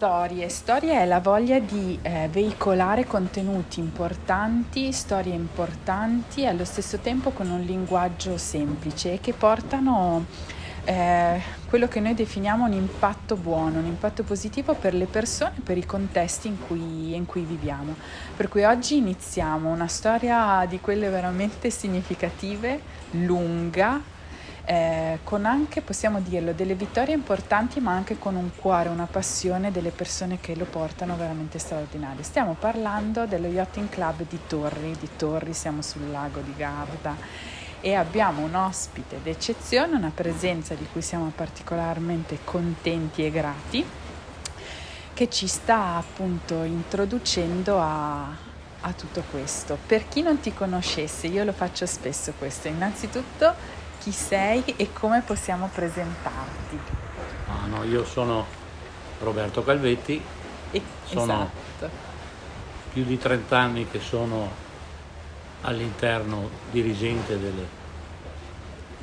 storie? Storie è la voglia di eh, veicolare contenuti importanti, storie importanti, allo stesso tempo con un linguaggio semplice che portano eh, quello che noi definiamo un impatto buono, un impatto positivo per le persone, per i contesti in cui, in cui viviamo. Per cui oggi iniziamo una storia di quelle veramente significative, lunga, eh, con anche, possiamo dirlo, delle vittorie importanti, ma anche con un cuore, una passione delle persone che lo portano veramente straordinarie. Stiamo parlando dello Yachting Club di Torri, di Torri, siamo sul lago di Garda e abbiamo un ospite d'eccezione, una presenza di cui siamo particolarmente contenti e grati, che ci sta appunto introducendo a, a tutto questo. Per chi non ti conoscesse, io lo faccio spesso questo, innanzitutto chi sei e come possiamo presentarti. Ah, no, io sono Roberto Calvetti, e, sono esatto. più di 30 anni che sono all'interno dirigente del,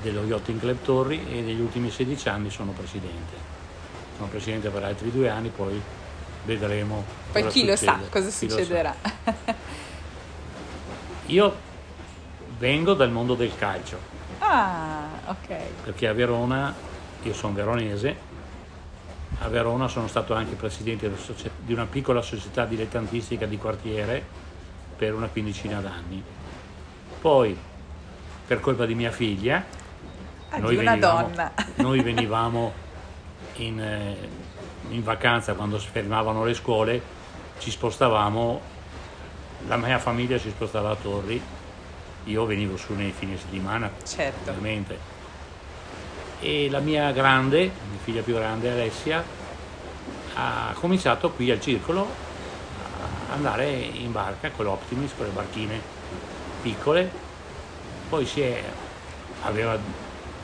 dello Yachting Club Torri e negli ultimi 16 anni sono presidente. Sono presidente per altri due anni, poi vedremo. Poi chi succede. lo sa cosa Chi succederà. sa. Io vengo dal mondo del calcio, ah, ok. perché a Verona, io sono veronese, a Verona sono stato anche presidente di una piccola società dilettantistica di quartiere per una quindicina d'anni. Poi, per colpa di mia figlia, Ah, noi di venivamo- noi venivamo in, eh, in vacanza quando si fermavano le scuole, ci spostavamo, la mia famiglia si spostava a Torri, io venivo su nei fine settimana, certo. ovviamente. E la mia grande, mia figlia più grande Alessia, ha cominciato qui al circolo a andare in barca con l'Optimis, con le barchine piccole, poi si è, aveva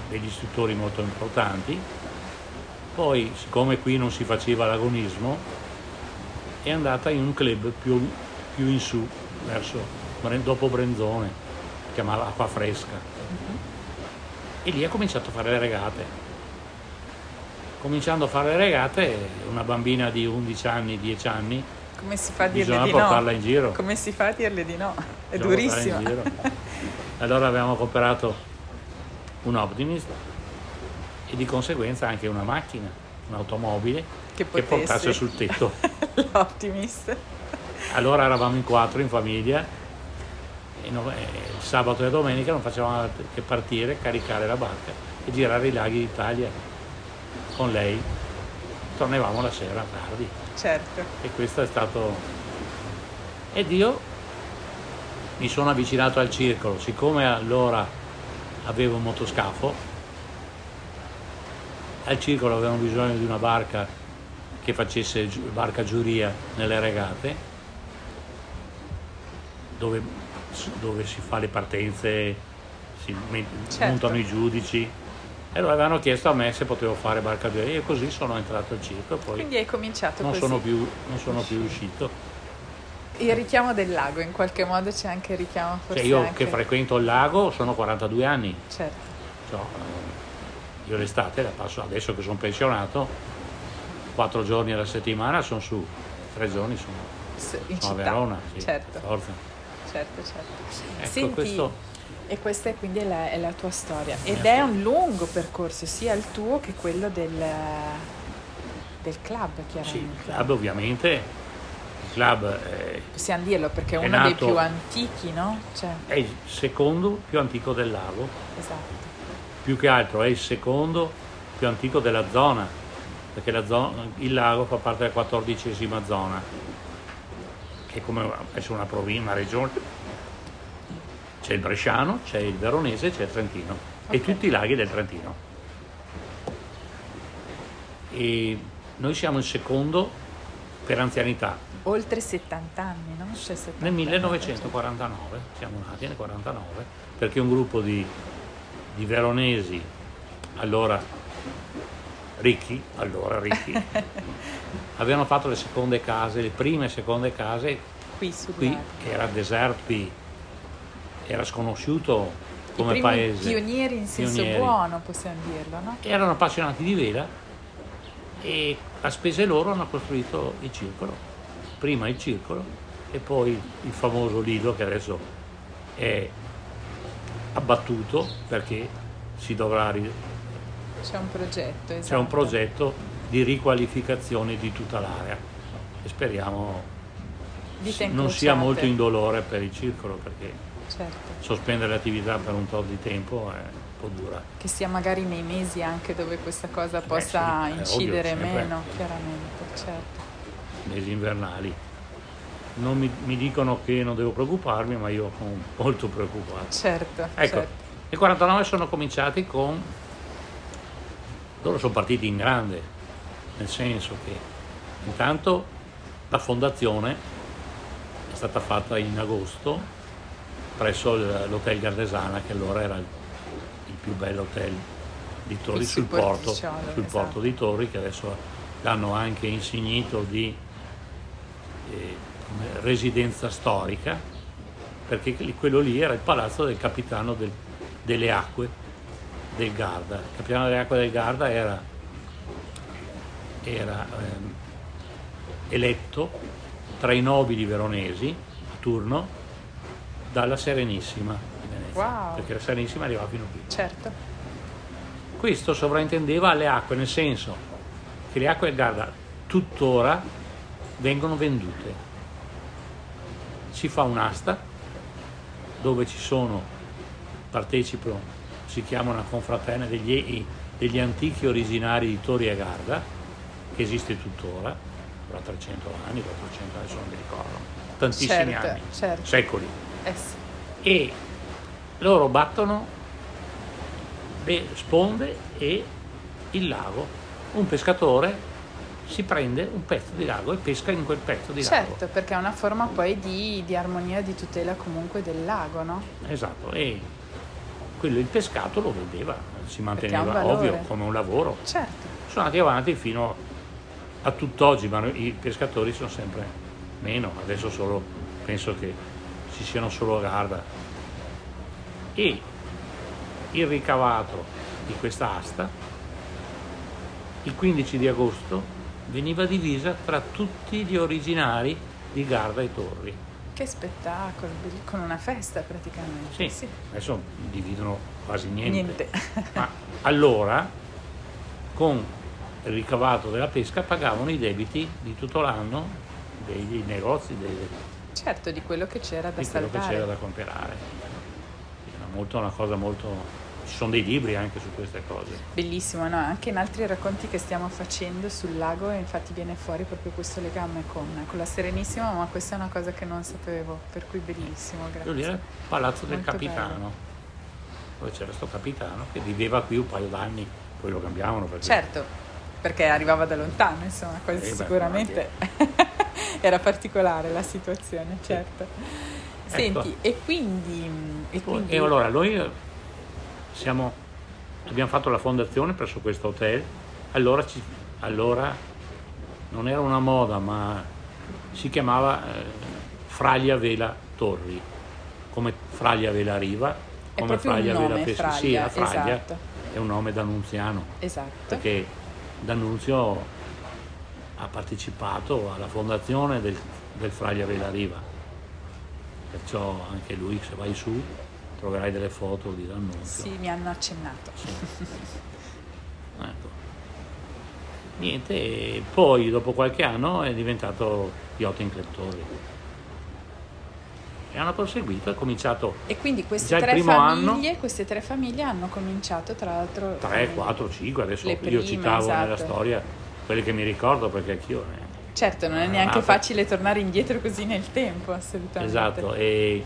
degli istruttori molto importanti, poi siccome qui non si faceva l'agonismo, è andata in un club più, più in su, verso, dopo Brenzone, chiamava Acqua Fresca e lì ha cominciato a fare le regate. Cominciando a fare le regate, una bambina di 11 anni, 10 anni, Come si fa a dirle bisogna di portarla no? in giro. Come si fa a dirle di no? È Bisogna giro. Allora abbiamo comprato un Optimist e di conseguenza anche una macchina, un'automobile Che che portasse sul tetto. L'Optimist. Allora eravamo in quattro in famiglia e no- e il sabato e domenica non facevamo che partire, caricare la barca e girare i laghi d'Italia con lei. Tornavamo la sera tardi Certo. e questo è stato... Ed io mi sono avvicinato al circolo, siccome allora avevo un motoscafo, al circolo avevano bisogno di una barca che facesse barca giuria nelle regate, dove, dove si fa le partenze, si Certo. montano i giudici. E allora avevano chiesto a me se potevo fare barca giuria e così sono entrato al circo e poi Quindi hai cominciato non così. sono, più, non sono più uscito. Il richiamo del lago, in qualche modo c'è anche il richiamo forse Cioè io anche... che frequento il lago sono 42 anni, Certo. Cioè, io l'estate la passo adesso che sono pensionato, quattro giorni alla settimana sono su, tre giorni sono, In sono a. Verona. Sì, Certo, forza. Certo, certo. Ecco, Senti, questo e questa è quindi la, è la tua storia. Ed è un lungo percorso, sia il tuo che quello del, del club, sì, chiaramente. il club ovviamente, il club è, Possiamo dirlo perché è uno dei nato- più antichi, no? Cioè, è il secondo più antico del lago, esatto. più che altro è il secondo più antico della zona, perché la zona- il lago fa parte della quattordicesima zona, che è come essere una provincia, una regione. C'è il Bresciano, c'è il Veronese, c'è il Trentino e Ok. tutti i laghi del Trentino. E noi siamo il secondo per anzianità. Oltre 70 anni, no? Cioè 70 Nel anni, 1949, siamo nati nel 49, perché un gruppo di, di veronesi, allora ricchi, allora ricchi, avevano fatto le seconde case, le prime e seconde case Qui qui, che era desert qui, era sconosciuto I come primi paese. pionieri in senso Pionieri. buono, possiamo dirlo, no? Erano appassionati di vela e a spese loro hanno costruito il circolo, prima il circolo e poi il famoso Lido che adesso è abbattuto perché si dovrà... Ri... C'è un progetto, esatto. C'è un progetto di riqualificazione di tutta l'area e speriamo non sia molto indolore per il circolo perché certo. sospendere l'attività per un po' di tempo è un po' dura. Che sia magari nei mesi anche dove questa cosa possa Beh, sì, incidere ovvio, meno, chiaramente, certo. Mesi invernali. Non mi, mi, dicono che non devo preoccuparmi, ma io sono molto preoccupato. Certo. Ecco, certo. nel 49 sono cominciati con... Loro sono partiti in grande, nel senso che intanto la fondazione è stata fatta in agosto presso l'hotel Gardesana che allora era il più bello hotel di Torri sul porto, sul esatto. porto di Torri che adesso l'hanno anche insignito di eh, residenza storica perché quello lì era il palazzo del capitano del, delle acque del Garda. Il capitano delle acque del Garda era, era ehm, eletto tra i nobili veronesi a turno dalla Serenissima di Venezia, wow. perché la Serenissima arrivava fino qui. Certo. Questo sovraintendeva le acque, nel senso che le acque del Garda tuttora vengono vendute. Si fa un'asta dove ci sono, partecipano, si chiama una confraternita degli, degli antichi originari di Tori e Garda, che esiste tuttora, da 300 anni, 400 anni, non mi ricordo, tantissimi certo, anni, certo. secoli. Eh sì. E loro battono le sponde e il lago. Un pescatore si prende un pezzo di lago e pesca in quel pezzo di certo, lago. Certo, perché è una forma poi di, di armonia, di tutela comunque del lago, no? Esatto, e quello il pescato lo vedeva, si manteneva ovvio come un lavoro. Certo. Sono andati avanti fino a tutt'oggi, ma i pescatori sono sempre meno, adesso solo penso che ci siano solo Garda. E il ricavato di questa asta, il 15 di agosto, veniva divisa tra tutti gli originari di Garda e Torri. Che spettacolo, con una festa praticamente. Sì, sì. adesso dividono quasi niente. niente. ma allora, con il ricavato della pesca pagavano i debiti di tutto l'anno dei, dei negozi. Dei, certo, di quello che c'era da di salvare. quello che c'era da comprare. Era molto, una cosa molto... Ci sono dei libri anche su queste cose. Bellissimo, no? Anche in altri racconti che stiamo facendo sul lago, infatti viene fuori proprio questo legame con, con la Serenissima, ma questa è una cosa che non sapevo, per cui bellissimo, grazie. Era il palazzo del capitano. Bello. Poi c'era questo capitano che viveva qui un paio d'anni, poi lo cambiavano perché... Certo, perché arrivava da lontano, insomma, quasi eh, sicuramente era particolare la situazione, certo. Senti, ecco. e, quindi, e quindi... E allora, noi siamo, abbiamo fatto la fondazione presso questo hotel, allora, ci, allora non era una moda, ma si chiamava eh, Fraglia Vela Torri, come Fraglia Vela Riva, come Fraglia Vela Pesca. Sì, la Fraglia esatto. è un nome d'annunziano. Esatto. Perché D'Annunzio ha partecipato alla fondazione del, del Fraglia Riva, perciò anche lui se vai su troverai delle foto di D'Annunzio. Sì, mi hanno accennato. Sì. ecco. Niente, poi dopo qualche anno è diventato Yacht Inclettori e hanno proseguito, è cominciato e quindi queste tre, famiglie, anno, queste tre famiglie hanno cominciato tra l'altro 3, 4, 5 adesso prime, io citavo esatto. nella storia quelle che mi ricordo perché anch'io eh, certo non è neanche ah, facile tornare indietro così nel tempo assolutamente. Esatto e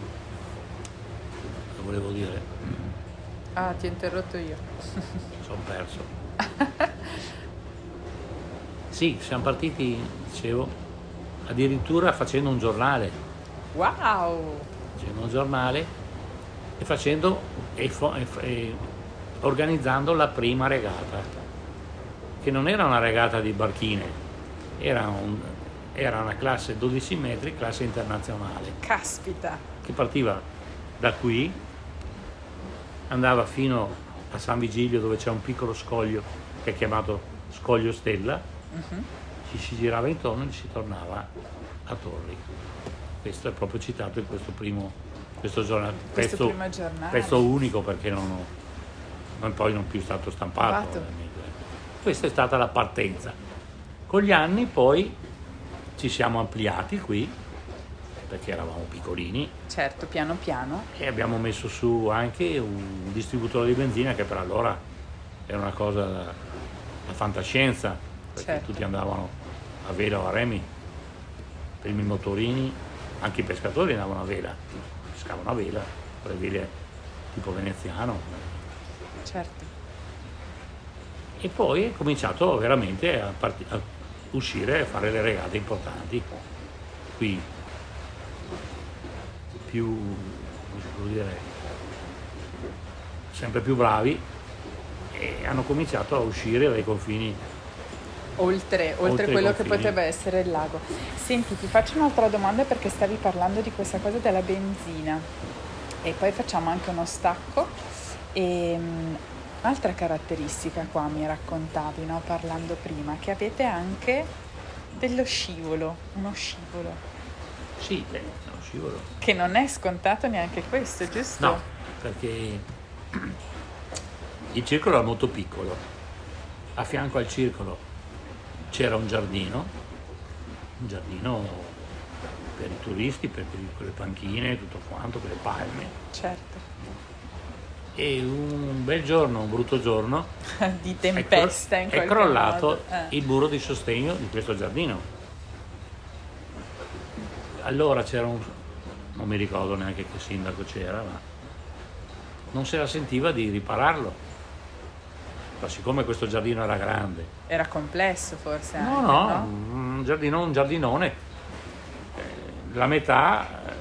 che volevo dire. Ah ti ho interrotto io. Sono perso. Sì siamo partiti dicevo addirittura facendo un giornale Wow! Facendo un giornale e facendo e, e, organizzando la prima regata, che non era una regata di barchine, era, un, era una classe 12 metri, classe internazionale. Caspita! Che partiva da qui, andava fino a San Vigilio dove c'è un piccolo scoglio che è chiamato Scoglio Stella, uh-huh. ci si girava intorno e ci si tornava a Torri. Questo è proprio citato in questo primo questo, giornale, Questo pezzo, pezzo unico perché non, non- poi non più stato stampato. Ovviamente. Questa è stata la partenza. Con gli anni poi ci siamo ampliati qui perché eravamo piccolini Certo, piano piano. e abbiamo messo su anche un distributore di benzina che per allora era una cosa da, da fantascienza, perché Certo. tutti andavano a vela o a remi, primi motorini, anche i pescatori andavano a vela, pescavano a vela, con le vele tipo veneziano. Certo. E poi è cominciato veramente a, parti- a uscire e a fare le regate importanti. Qui più, come si può dire, sempre più bravi e hanno cominciato a uscire dai confini. Oltre, oltre, quello che poteva essere il lago. Senti, ti faccio un'altra domanda perché stavi parlando di questa cosa della benzina e poi facciamo anche uno stacco. E, mm, un'altra caratteristica qua mi raccontavi, no, parlando prima, che avete anche dello scivolo, uno scivolo, Sì, beh, no, scivolo. che non è scontato neanche questo, giusto? No, perché il circolo era molto piccolo. A fianco al circolo c'era un giardino, un giardino per i turisti, per, per le panchine, tutto quanto, per le palme. Certo, E un bel giorno, un brutto giorno, di è, cro- tempesta in è crollato modo. Eh. il muro di sostegno di questo giardino. Allora c'era un, non mi ricordo neanche che sindaco c'era, ma non se la sentiva di ripararlo. Ma siccome questo giardino era grande, Era complesso forse no, anche, no, no? un, giardino, un giardinone, eh, la metà eh,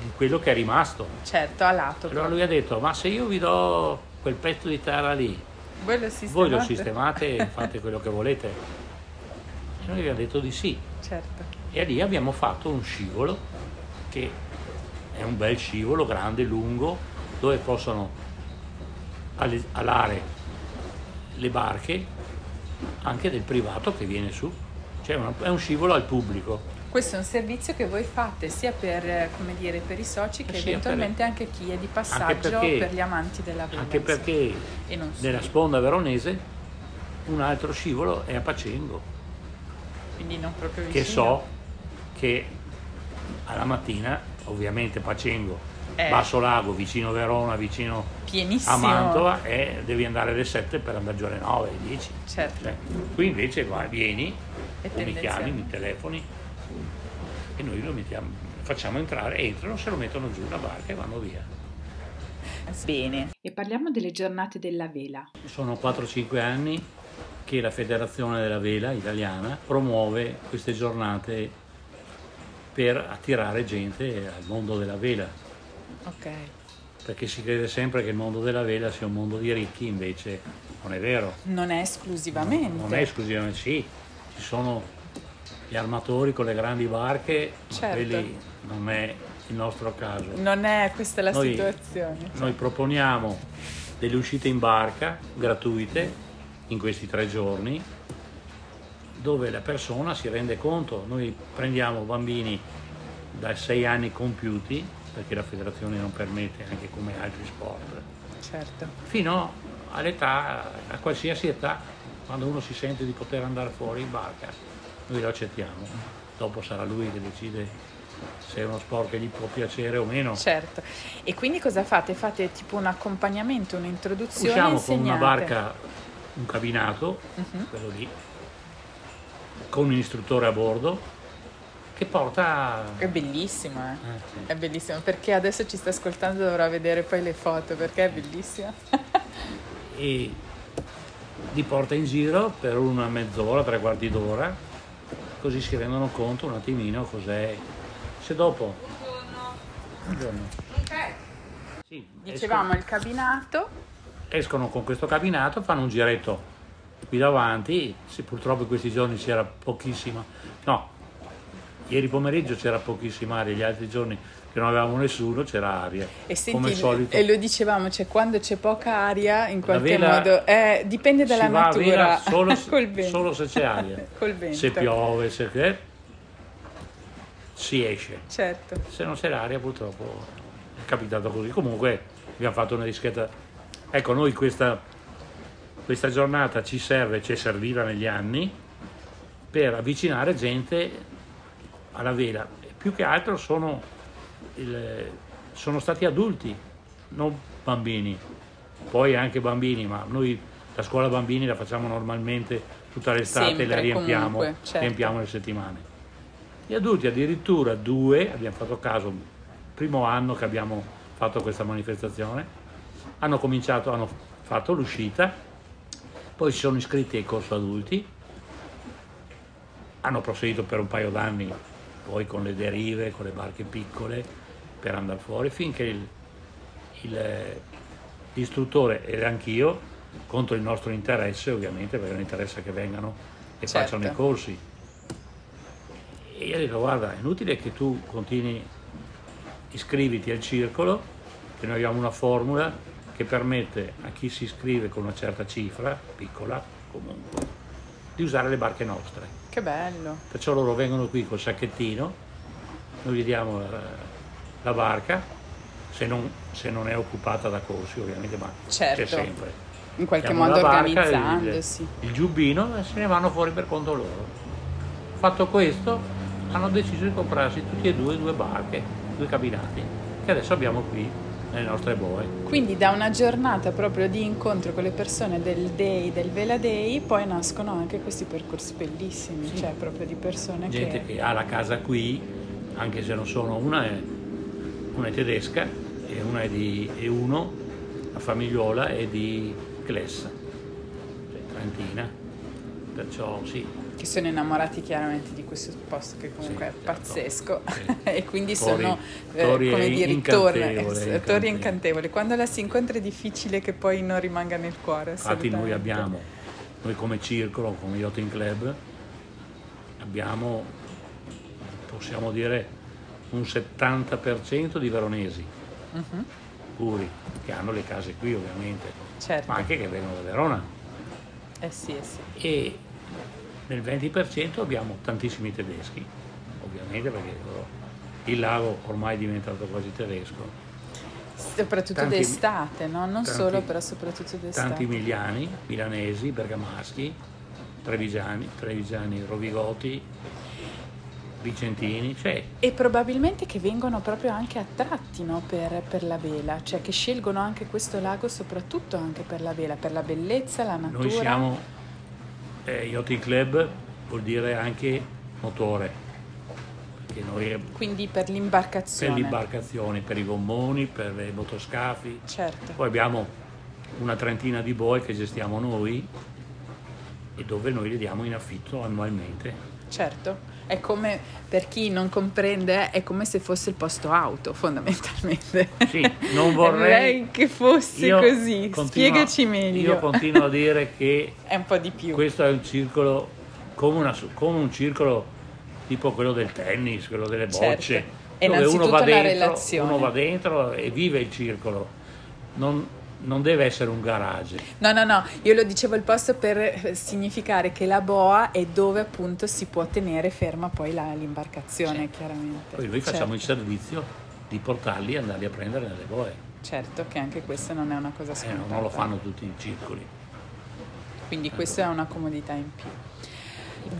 di quello che è rimasto. Certo, a lato. Allora lui ha detto, ma se io vi do quel pezzo di terra lì, Voi lo sistemate? voi lo sistemate e fate quello che volete? E noi abbiamo detto di sì. Certo, E lì abbiamo fatto un scivolo che è un bel scivolo grande, lungo, dove possono alare le barche anche del privato che viene su. Cioè una- è un scivolo al pubblico. questo è un servizio che voi fate sia per, come dire, per i soci che sì, eventualmente anche chi è di passaggio perché- per gli amanti della vela. Anche perché nella sponda veronese un altro scivolo è a Pacengo, Quindi non proprio che vicino. so che alla mattina, ovviamente Pacengo, Eh. Basso Lago, vicino Verona, vicino Pienissimo. a Mantova, e devi andare alle 7 per andare giù alle 9, alle 10. Certo. Cioè, qui invece vai, vieni, mi chiami, mi telefoni e noi lo mettiamo, facciamo entrare, entrano, se lo mettono giù la barca e vanno via. Bene. E parliamo delle giornate della vela. Sono 4-5 anni che la Federazione della Vela italiana promuove queste giornate per attirare gente al mondo della vela, Ok. perché si crede sempre che il mondo della vela sia un mondo di ricchi, invece non è vero. Non è esclusivamente. Non è esclusivamente sì, ci sono gli armatori con le grandi barche, ma Certo. quelli non è il nostro caso. Non è questa la Noi- situazione. Noi proponiamo delle uscite in barca gratuite in questi tre giorni dove la persona si rende conto, noi prendiamo bambini da 6 anni compiuti, perché la federazione non permette anche come altri sport, Certo. fino all'età, a qualsiasi età, quando uno si sente di poter andare fuori in barca, noi lo accettiamo. Dopo sarà lui che decide se è uno sport che gli può piacere o meno. Certo. E quindi cosa fate? Fate tipo un accompagnamento, un'introduzione? Usciamo con una insegnate? barca, un cabinato, Mhm. quello lì, con un istruttore a bordo che porta... È bellissimo, eh. Eh, sì. È bellissimo perché adesso ci sta ascoltando dovrà vedere poi le foto perché è bellissimo. e li porta in giro per una mezz'ora, tre quarti d'ora, così si rendono conto un attimino cos'è. Se dopo... Buongiorno. Sì, Dicevamo il cabinato. escono con questo cabinato, fanno un giretto qui davanti, sì, purtroppo in questi giorni c'era pochissima, no, ieri pomeriggio c'era pochissima aria, gli altri giorni che non avevamo nessuno, c'era aria. E, senti, come solito. e lo dicevamo, cioè quando c'è poca aria, in qualche modo, eh, dipende dalla natura. solo, Col vento. solo se c'è aria. Col vento. Se piove, se che, si esce. Certo. Se non c'è l'aria purtroppo è capitato così. Comunque abbiamo fatto una discreta... Ecco, noi questa, questa giornata ci serve, ci è servita negli anni per avvicinare gente alla vela. Più che altro sono, il- sono stati adulti, non bambini. Poi anche bambini, ma noi la scuola bambini la facciamo normalmente tutta l'estate e la riempiamo, comunque, certo. riempiamo le settimane. Gli adulti addirittura due, abbiamo fatto caso, primo anno che abbiamo fatto questa manifestazione, hanno cominciato, hanno fatto l'uscita, poi si sono iscritti ai corso adulti, hanno proseguito per un paio d'anni poi con le derive, con le barche piccole per andare fuori, finché il- il- l'istruttore ed anch'io, contro il nostro interesse ovviamente, perché non interessa che vengano e Certo. facciano i corsi, e io dico guarda, è inutile che tu continui, iscriviti al circolo, che noi abbiamo una formula che permette a chi si iscrive con una certa cifra, piccola comunque, di usare le barche nostre. Che bello. Perciò loro vengono qui col sacchettino, noi gli diamo la, la barca, se non, se non è occupata da corsi ovviamente, ma Certo. c'è sempre. In qualche Diamo modo barca, organizzandosi. Il, il giubbino e se ne vanno fuori per conto loro. Fatto questo, hanno deciso di comprarsi tutti e due due barche, due cabinati, che adesso abbiamo qui nelle nostre boe. Quindi da una giornata proprio di incontro con le persone del Day, del Vela Day, poi nascono anche questi percorsi bellissimi, cioè proprio di persone Gente che... che ha la casa qui, anche se non sono, una è, una è tedesca e una è di e uno, la famigliola è di Klessa, cioè Trentina. Perciò sì, che sono innamorati chiaramente di questo posto che comunque Sì, è certo. pazzesco Sì. e quindi Torri- sono eh, Torri come è dire incantevole, eh, incantevole. quando la si incontra è difficile che poi non rimanga nel cuore Infatti noi assolutamente. abbiamo, noi come circolo, come Yachting Club, abbiamo, possiamo dire, un 70% di veronesi Mhm, puri, che hanno le case qui ovviamente, certo ma anche che vengono da Verona. eh sì eh sì E nel 20% abbiamo tantissimi tedeschi, ovviamente perché il lago ormai è diventato quasi tedesco. soprattutto Tanti- d'estate no? non tanti- solo però soprattutto d'estate Tanti emiliani, milanesi, bergamaschi, trevigiani, trevigiani, rovigoti, vicentini, cioè E probabilmente che vengono proprio anche attratti no, per, per la vela, cioè che scelgono anche questo lago soprattutto anche per la vela, per la bellezza, la natura. noi siamo eh, Yachting Club vuol dire anche motore, noi Quindi per per l'imbarcazione. le imbarcazioni, per i gommoni, per i motoscafi, Certo, poi abbiamo una trentina di boe che gestiamo noi e dove noi le diamo in affitto annualmente. certo. È come, per chi non comprende, è come se fosse il posto auto, fondamentalmente. Sì, non vorrei- che fosse così. continuo- Spiegaci meglio. Io continuo a dire che È un po' di più. questo è un circolo come, una- come un circolo tipo quello del tennis, quello delle Certo. bocce, È dove uno va, dentro, uno va dentro e vive il circolo. Non, non deve essere un garage. No, no, no, io lo dicevo il posto per eh, significare che la boa è dove appunto si può tenere ferma poi la- l'imbarcazione, chiaramente. Poi noi facciamo il certo. servizio di portarli e andarli a prendere nelle boe. Certo, che anche questa non è una cosa Eh, scontata. non lo fanno tutti i circoli. Quindi questa è una comodità in più.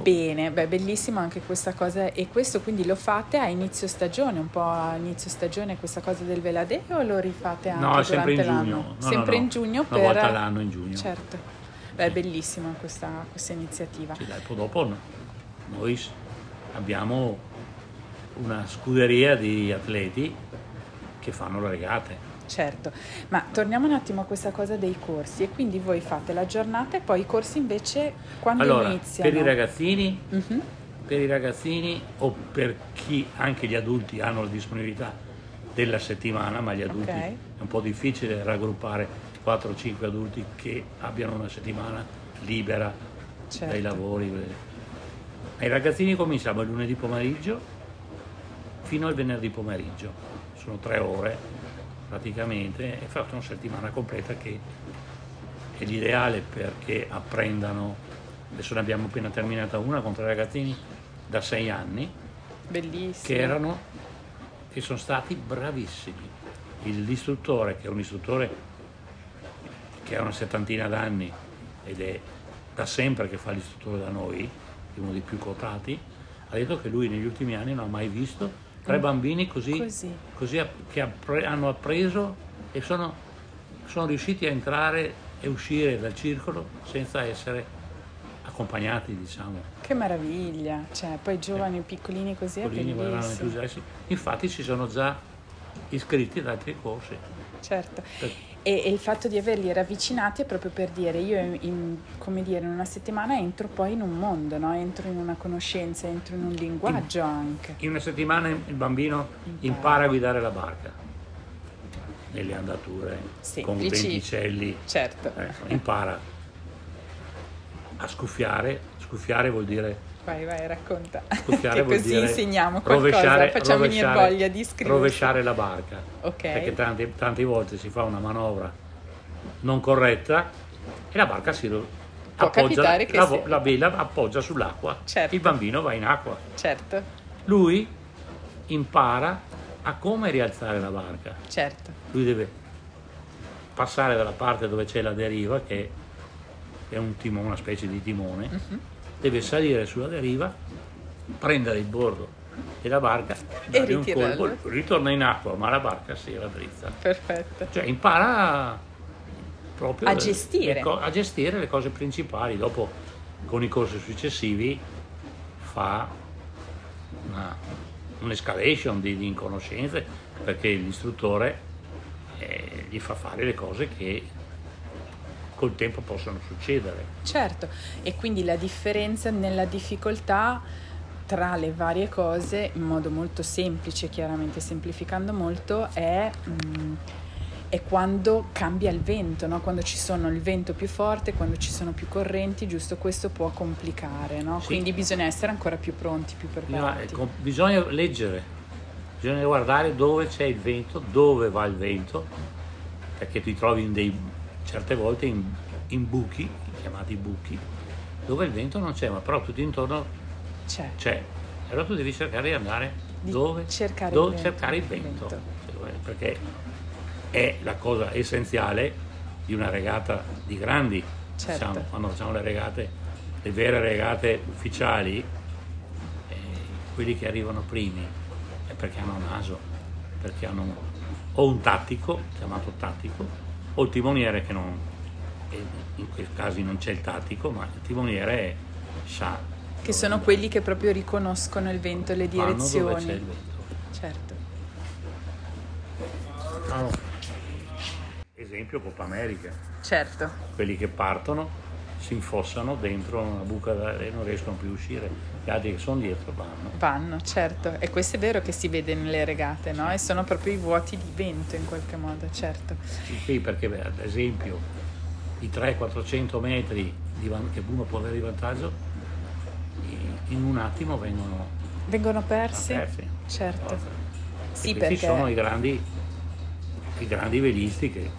Bene, beh, bellissimo anche questa cosa e questo quindi lo fate a inizio stagione, un po' a inizio stagione questa cosa del veladeo o lo rifate anche No, sempre in durante giugno. l'anno? No, sempre no, in giugno Una per... volta all'anno in giugno. Certo, beh, è bellissima questa, questa iniziativa. Sì, dai, poi dopo no. noi abbiamo una scuderia di atleti che fanno le regate. Certo, ma torniamo un attimo a questa cosa dei corsi e quindi voi fate la giornata e poi i corsi invece quando Allora, iniziano? per i ragazzini, Mhm, per i ragazzini o per chi anche gli adulti hanno la disponibilità della settimana, ma gli adulti Ok. è un po' difficile raggruppare 4-5 adulti che abbiano una settimana libera certo. dai lavori. Ai ragazzini cominciamo il lunedì pomeriggio fino al venerdì pomeriggio. sono tre ore praticamente, e fatto una settimana completa che è l'ideale perché apprendano, adesso ne abbiamo appena terminata una con tre ragazzini da sei anni, Bellissimo. che erano, che sono stati bravissimi. L'istruttore, che è un istruttore che ha una settantina d'anni ed è da sempre che fa l'istruttore da noi, è uno dei più quotati, ha detto che lui negli ultimi anni non ha mai visto tre bambini così, Così. così che appre- hanno appreso e sono, sono riusciti a entrare e uscire dal circolo senza essere accompagnati, diciamo. Che meraviglia, cioè, poi giovani piccolini così è piccolini verranno bellissimo. Infatti si sono già iscritti ad altri corsi. Certo. Per- E, e il fatto di averli ravvicinati è proprio per dire, io in, in- come dire, in una settimana entro poi in un mondo, no? entro in una conoscenza, entro in un linguaggio anche. In una settimana il bambino impara a guidare la barca, nelle andature, con Semplici. venticelli, Certo, eh, impara a scuffiare, scuffiare vuol dire vai vai racconta, scuffiare che vuol così insegniamo qualcosa, facciamo venire voglia di scrivere. rovesciare la barca. Ok, perché tante, tante volte si fa una manovra non corretta e la barca si Può appoggia, che la, sì. la vela appoggia sull'acqua, Certo. il bambino va in acqua. certo, Lui impara a come rialzare la barca. certo, Lui deve passare dalla parte dove c'è la deriva, che è un timone, una specie di timone, Mhm. Deve salire sulla deriva, prendere il bordo della barca, dare un colpo, ritorna in acqua, ma la barca si era dritta. perfetto. Cioè impara proprio A gestire. le co- a gestire le cose principali. Dopo, con i corsi successivi, fa una, un'escalation di, di conoscenze perché l'istruttore eh, gli fa fare le cose che col tempo possono succedere. Certo, e quindi la differenza nella difficoltà tra le varie cose, in modo molto semplice, chiaramente semplificando molto, è, mm, è quando cambia il vento, no? quando ci sono il vento più forte, quando ci sono più correnti, giusto questo può complicare, no? Sì. quindi bisogna essere ancora più pronti, più preparati. ecco, bisogna leggere, bisogna guardare dove c'è il vento, dove va il vento, perché ti trovi in dei, certe volte in, in buchi, chiamati buchi, dove il vento non c'è, ma però tutto intorno C'è. c'è. Allora tu devi cercare di andare Di dove, cercare dove il vento, cercare il il vento, vento. Cioè, perché è la cosa essenziale di una regata di grandi. Certo. diciamo, quando facciamo le regate, le vere regate ufficiali, eh, quelli che arrivano primi è perché hanno naso, perché hanno un- o un tattico, chiamato tattico, o il timoniere che non, in questi casi non c'è il tattico, ma il timoniere sa. Che sono andare. quelli che proprio riconoscono il vento e le Vanno dove c'è il direzioni. vento. Certo. Esempio Coppa America, Certo, quelli che partono si infossano dentro una buca da- e non riescono più a uscire, altri che sono dietro vanno. vanno, certo. E questo è vero che si vede nelle regate, no? E sono proprio i vuoti di vento in qualche modo, certo. Sì, perché beh, ad esempio i 300-400 metri di van- che uno può avere di vantaggio, in un attimo vengono Vengono persi? persi. Certo. E Sì, questi perché sono i grandi, i grandi velisti che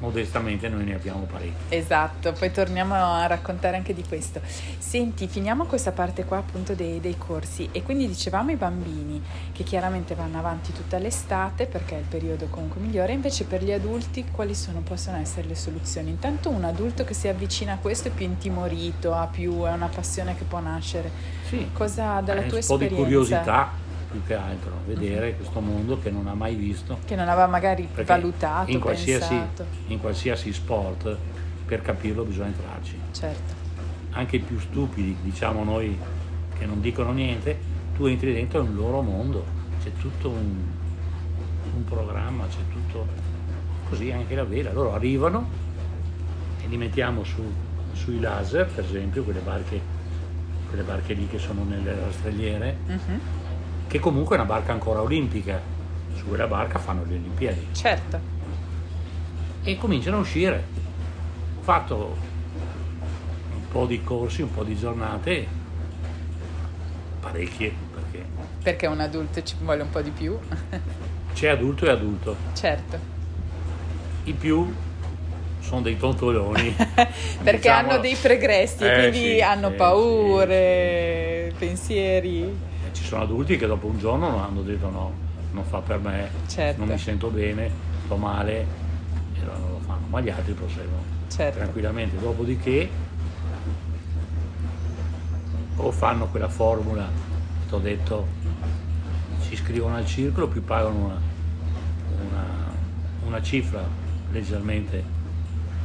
modestamente noi ne abbiamo parecchi. Esatto, poi torniamo a raccontare anche di questo. Senti, finiamo questa parte qua appunto dei, dei corsi e quindi dicevamo i bambini che chiaramente vanno avanti tutta l'estate perché è il periodo comunque migliore, invece per gli adulti quali sono, possono essere le soluzioni? Intanto un adulto che si avvicina a questo è più intimorito, ha più, è una passione che può nascere. Sì, Cosa dalla è tua un po' di esperienza? curiosità più che altro, vedere questo mondo che non ha mai visto. Che non aveva magari valutato, in qualsiasi, in qualsiasi sport per capirlo bisogna entrarci. Certo, Anche i più stupidi, diciamo noi, che non dicono niente, tu entri dentro un loro mondo, c'è tutto un, un programma, c'è tutto così anche la vela. Loro arrivano e li mettiamo su, sui laser, per esempio, quelle barche, quelle barche lì che sono nelle rastrelliere, Mhm. Che comunque è una barca ancora olimpica. Su quella barca fanno le Olimpiadi. certo, e cominciano a uscire. Ho fatto un po' di corsi, un po' di giornate parecchie, perché Perché un adulto ci vuole un po' di più. c'è adulto e adulto. certo. I più sono dei tontoloni. Perché diciamo. hanno dei pregressi e Eh, quindi sì, hanno sì, paure, pensieri. E Ci sono adulti che dopo un giorno hanno detto no, non fa per me, Certo. non mi sento bene, sto male e allora non lo fanno, ma gli altri proseguono Certo. tranquillamente. Dopodiché o fanno quella formula che ti ho detto, si iscrivono al circolo, più pagano una, una- una cifra leggermente,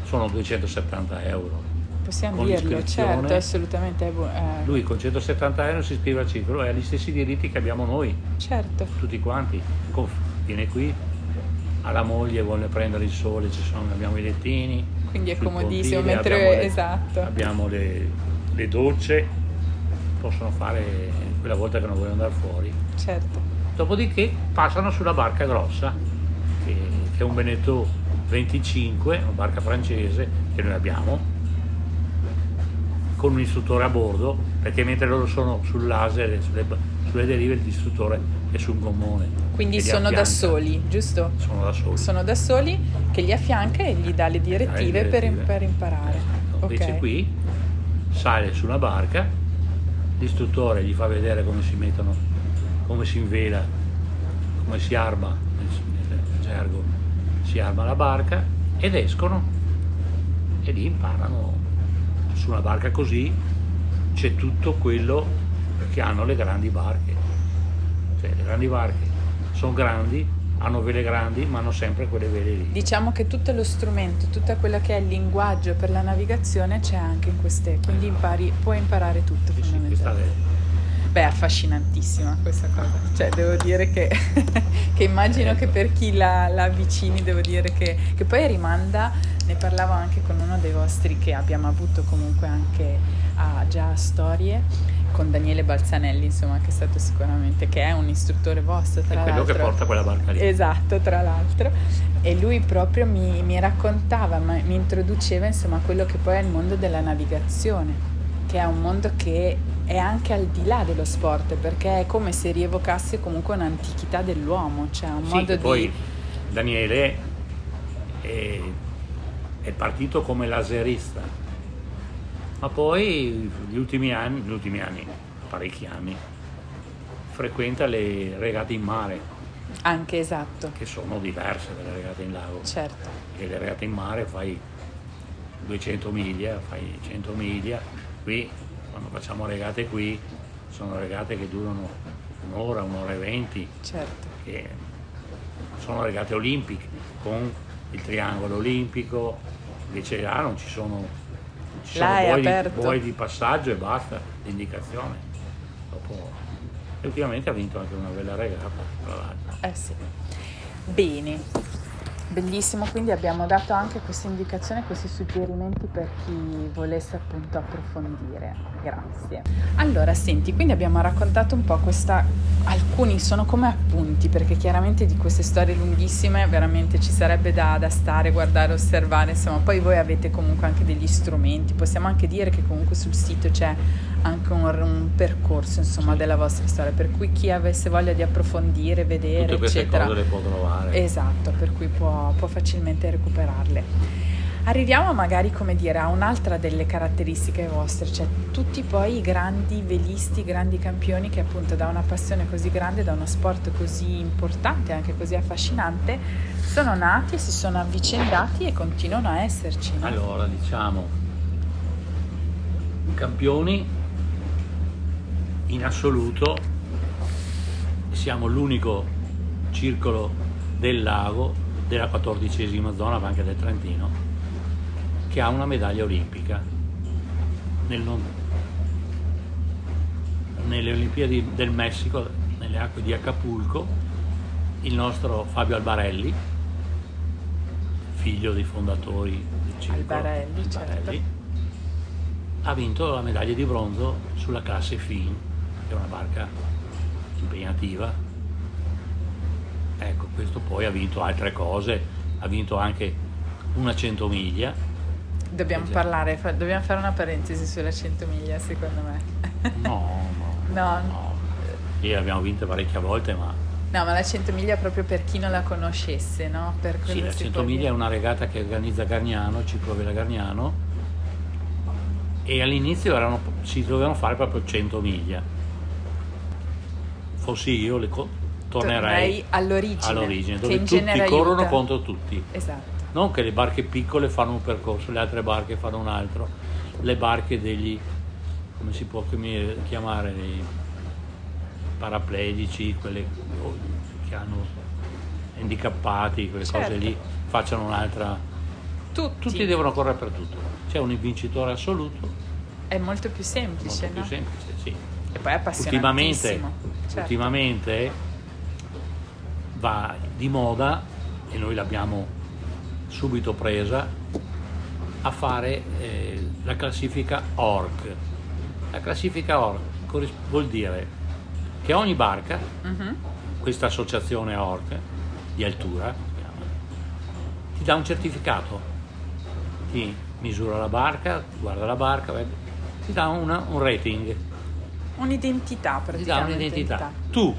sono 270 euro. Possiamo dirlo, certo, assolutamente. eh, Lui con 170 euro si iscrive al circolo e ha gli stessi diritti che abbiamo noi, Certo, tutti quanti. Viene qui, ha la moglie, vuole prendere il sole, ci sono, abbiamo i lettini. quindi è comodissimo. pontile, Mentre abbiamo le- esatto, Abbiamo le, le docce, possono fare quella volta che non vogliono andare fuori. certo. Dopodiché passano sulla barca grossa, che, che è un Veneto 25, una barca francese che noi abbiamo, con un istruttore a bordo, perché mentre loro sono sul laser e sulle, sulle derive l'istruttore è su un gommone. Quindi sono da soli, giusto? Sono da soli. Sono da soli che li affianca e gli dà le direttive, le per- direttive. Per, imparare. Esatto. Invece Ok. qui sale su una barca, l'istruttore gli fa vedere come si mettono, come si invela, come si arma, nel nel gergo, si arma la barca ed escono e lì imparano. Su una barca così c'è tutto quello che hanno le grandi barche. Cioè le grandi barche sono grandi, hanno vele grandi, ma hanno sempre quelle vele lì. Diciamo che tutto lo strumento, tutto quello che è il linguaggio per la navigazione c'è anche in queste, quindi impari, puoi imparare tutto Sì, sì, questa fondamentalmente. è- Beh, affascinantissima questa cosa. Cioè, devo dire che, che immagino che per chi la, la avvicini, devo dire che, che poi rimanda, ne parlavo anche con uno dei vostri che abbiamo avuto comunque anche a già storie, con Daniele Balzanelli, insomma, che è stato sicuramente, che è un istruttore vostro, tra è quello l'altro. che porta quella barca lì. Esatto, tra l'altro. E lui proprio mi, mi raccontava, mi introduceva insomma quello che poi è il mondo della navigazione, che è un mondo che è anche al di là dello sport, perché è come se rievocasse comunque un'antichità dell'uomo, cioè un Sì, modo di... poi Daniele è, è partito come laserista, ma poi gli ultimi anni, gli ultimi anni, parecchi anni, frequenta le regate in mare, Anche esatto, che sono diverse dalle regate in lago. certo, Perché le regate in mare fai 200 miglia, fai 100 miglia, qui quando facciamo regate qui sono regate che durano un'ora, un'ora e venti, certo. che sono regate olimpiche con il triangolo olimpico, invece là non ci sono, ci sono buoi di, aperto. buoi di passaggio e basta, l'indicazione. Dopo, e ultimamente ha vinto anche una bella regata, tra l'altro. Eh sì. Bene. Bellissimo, quindi abbiamo dato anche queste indicazioni, questi suggerimenti per chi volesse appunto approfondire. Grazie. Allora, senti, quindi abbiamo raccontato un po' questa, alcuni sono come appunti, perché chiaramente di queste storie lunghissime veramente ci sarebbe da, da stare, guardare, osservare, insomma, poi voi avete comunque anche degli strumenti, possiamo anche dire che comunque sul sito c'è anche un, un percorso, insomma, Sì. della vostra storia, per cui chi avesse voglia di approfondire, vedere, Tutte eccetera. le può trovare. Esatto, per cui può, può facilmente recuperarle. Arriviamo magari, come dire, a un'altra delle caratteristiche vostre, cioè tutti poi i grandi velisti, i grandi campioni che appunto da una passione così grande, da uno sport così importante, anche così affascinante, sono nati, si sono avvicendati e continuano a esserci. no? Allora, diciamo, campioni in assoluto siamo l'unico circolo del lago della quattordicesima zona, ma anche del Trentino, che ha una medaglia olimpica nel nelle Olimpiadi del Messico, nelle acque di Acapulco, il nostro Fabio Albarelli, figlio dei fondatori del circolo Albarelli, certo. Albarelli, ha vinto la medaglia di bronzo sulla classe FIN, è una barca impegnativa. Ecco, questo poi ha vinto altre cose, ha vinto anche una 100 miglia. Dobbiamo Sì. parlare, fa- dobbiamo fare una parentesi sulla 100 miglia secondo me. No, no. No, No, lì abbiamo vinto parecchie volte, ma no, ma la 100 miglia proprio per chi non la conoscesse, no? Per sì, la si 100 può miglia è una regata che organizza Gargnano, Ciclo Vela Gargnano, e all'inizio erano- si dovevano fare proprio 100 miglia. Fossi io, le co- tornerei all'origine, all'origine, dove tutti corrono aiuta. contro tutti. Esatto. Non che le barche piccole fanno un percorso, le altre barche fanno un altro. Le barche degli, come si può chiamare, dei paraplegici, quelle che hanno handicappati, quelle cose Certo. lì, facciano un'altra. Tutti. Tutti devono correre per tutto. C'è un vincitore assoluto, È molto più semplice, molto più no? semplice, sì. E poi è Ultimamente, appassionantissimo. Certo. ultimamente va di moda, e noi l'abbiamo subito presa, a fare eh, la classifica ORC. La classifica ORC vuol dire che ogni barca, Mhm. questa associazione ORC di altura, ti dà un certificato, ti misura la barca, ti guarda la barca, ti dà una- un rating Un'identità praticamente. un'identità. Tu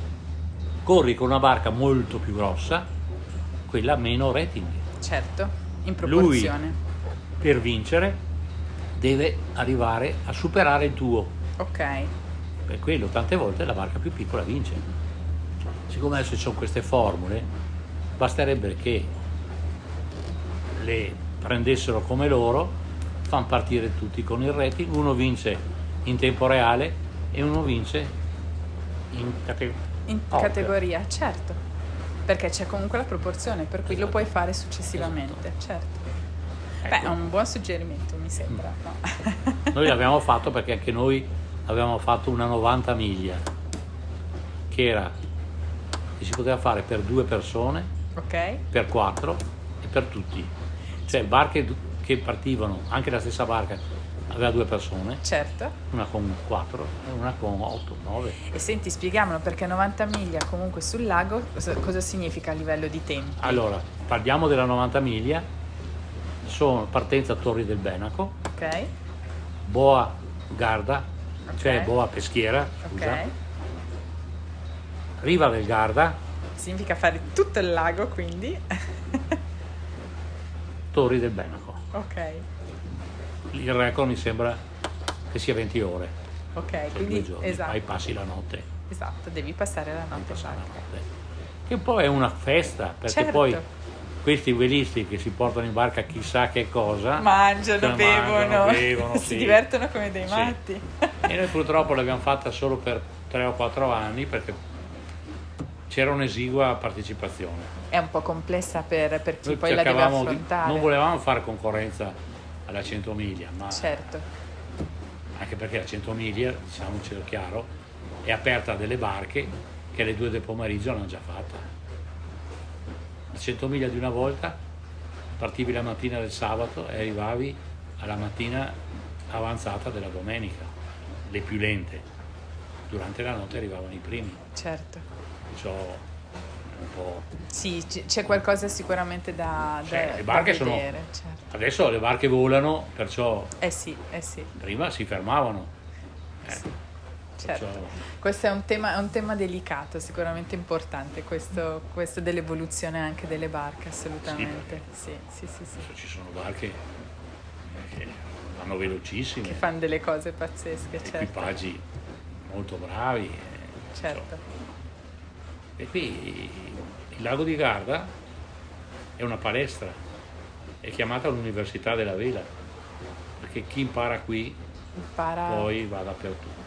corri con una barca molto più grossa, quella ha meno rating. Certo, in Lui- proporzione. Per vincere deve arrivare a superare il tuo. Ok. Per quello tante volte la barca più piccola vince. Siccome adesso ci sono queste formule, basterebbe che le prendessero come loro, fanno partire tutti con il rating, uno vince in tempo reale e uno vince in categoria. In categoria, certo. Perché c'è comunque la proporzione, per cui lo puoi fare successivamente, certo. Beh, è un buon suggerimento, mi sembra. no? Noi l'abbiamo fatto perché anche noi avevamo fatto una 90 miglia, che era che si poteva fare per due persone, ok? per quattro e per tutti. Cioè barche che partivano, anche la stessa barca aveva due persone, Certo. una con quattro e una con otto, nove. E senti, spieghiamolo perché 90 miglia comunque sul lago cosa, significa a livello di tempo? Allora, parliamo della 90 miglia, sono partenza Torri del Benaco, Ok? Boa Garda, cioè Ok. Boa Peschiera, scusa, Ok? Riva del Garda, Significa fare tutto il lago, quindi. Torri del Benaco. ok. Il record mi sembra che sia 20 ore, Ok, cioè quindi due giorni, esatto. poi passi la notte. Esatto, devi passare la notte. passare la notte. Che poi è una festa, perché Certo. poi questi velisti che si portano in barca chissà che cosa, Mangiano, bevono, mangiano, bevono, si sì. divertono come dei Sì. matti. E noi purtroppo l'abbiamo fatta solo per 3 o 4 anni perché c'era un'esigua partecipazione. È un po' complessa per, per chi Noi poi la deve cercavamo di- affrontare. non volevamo fare concorrenza alla 100 miglia, ma Certo, anche perché la 100 miglia, diciamocelo chiaro, è aperta a delle barche che alle 2 del pomeriggio l'hanno già fatta. La 100 miglia di una volta partivi la mattina del sabato e arrivavi alla mattina avanzata della domenica, le più lente. Durante la notte arrivavano i primi. certo. Perciò un po'... Sì, c'è qualcosa sicuramente da, da, Cioè, le da barche sono- vedere. Certo. Adesso le barche volano, perciò Eh sì, eh sì, prima si fermavano. Eh, sì, certo. perciò- Questo è un tema, è un tema delicato, sicuramente importante, questo, questo dell'evoluzione anche delle barche, assolutamente. Sì, sì, sì, sì. ci sono barche che vanno velocissime. Che fanno delle cose pazzesche, certo. equipaggi molto bravi. eh, Certo. E qui il lago di Garda è una palestra, è chiamata l'Università della Vela, perché chi impara qui Impara... poi va dappertutto.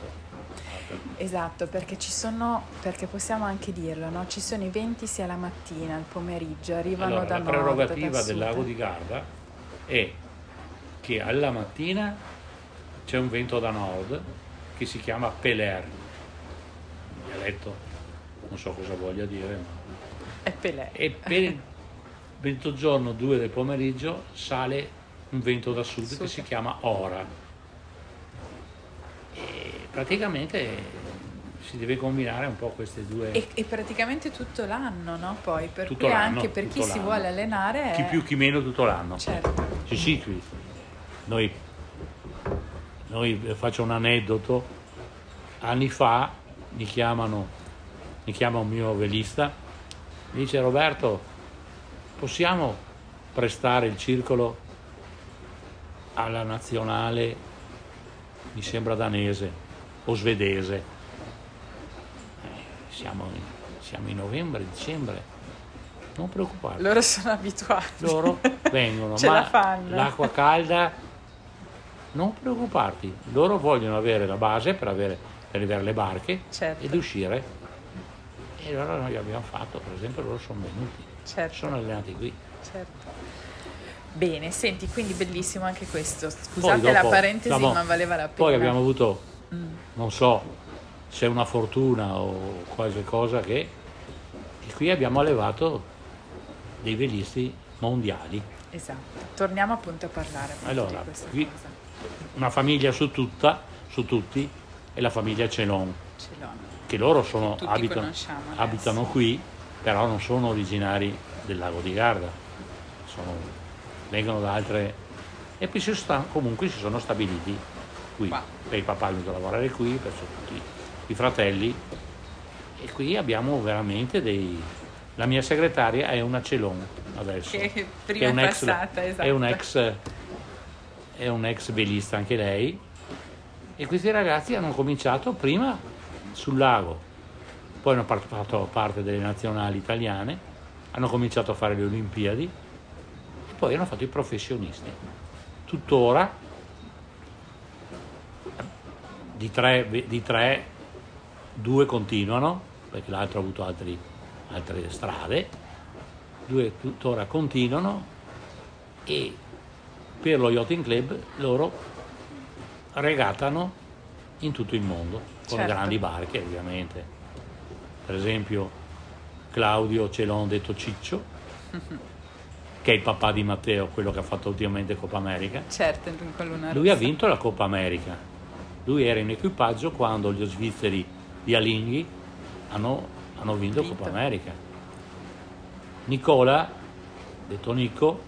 Esatto, perché ci sono, perché possiamo anche dirlo, no? ci sono i venti sia la mattina, al pomeriggio, arrivano Allora, da la nord, prerogativa da del lago di Garda è che alla mattina c'è un vento da nord che si chiama Peler, dialetto, non so cosa voglia dire, ma È Pelé. e per il mezzogiorno 2 del pomeriggio sale un vento da sud, Sud. che si chiama Ora. E praticamente si deve combinare un po' queste due. E, e praticamente tutto l'anno, no? Poi, per Tutto cui l'anno, anche per chi tutto si l'anno. vuole allenare... chi è- più chi meno tutto l'anno. Certo, sì, qui. Noi, noi eh, faccio un aneddoto. Anni fa mi chiamano, mi chiama un mio velista, mi dice Roberto, possiamo prestare il circolo alla nazionale, mi sembra danese o svedese. Eh, siamo, in, siamo in novembre, dicembre. Non preoccuparti. Loro sono abituati. Loro vengono, Ce ma la fanno. l'acqua calda, non preoccuparti. Loro vogliono avere la base per avere, per avere le barche Certo. ed uscire. E allora noi abbiamo fatto, per esempio, loro sono venuti, Certo. sono allenati qui. Certo. Bene, senti, quindi bellissimo anche questo. Scusate la dopo, parentesi, diciamo, ma valeva la pena. Poi abbiamo avuto, Mm, non so se una fortuna o qualche cosa che, e qui abbiamo allevato dei velisti mondiali. esatto. Torniamo appunto a parlare appunto Allora, qui- cosa. Una famiglia su tutta, su tutti, è la famiglia Celon, Ce l'ho. Che loro sono, abitano, abitano qui, però non sono originari del lago di Garda, sono- vengono da altre... E poi si sta- comunque si sono stabiliti qui, Qua. per il papà è venuto a lavorare qui, per tutti i fratelli, e qui abbiamo veramente dei... La mia segretaria è una Celon adesso. Che prima che è un ex- passata, esatto. È un ex, è un ex velista anche lei. E questi ragazzi hanno cominciato prima sul lago, poi hanno fatto parte delle nazionali italiane, hanno cominciato a fare le Olimpiadi e poi hanno fatto i professionisti. Tuttora di tre, di tre due continuano, perché l'altro ha avuto altri- altre strade, due tuttora continuano e per lo Yachting Club loro regatano in tutto il mondo con Certo. grandi barche ovviamente. Per esempio Claudio Celon detto Ciccio che è il papà di Matteo quello che ha fatto ultimamente Coppa America. Certo, lui ha vinto la Coppa America. Lui era in equipaggio quando gli svizzeri di Alinghi hanno, hanno vinto Vinto. Coppa America. Nicola detto Nico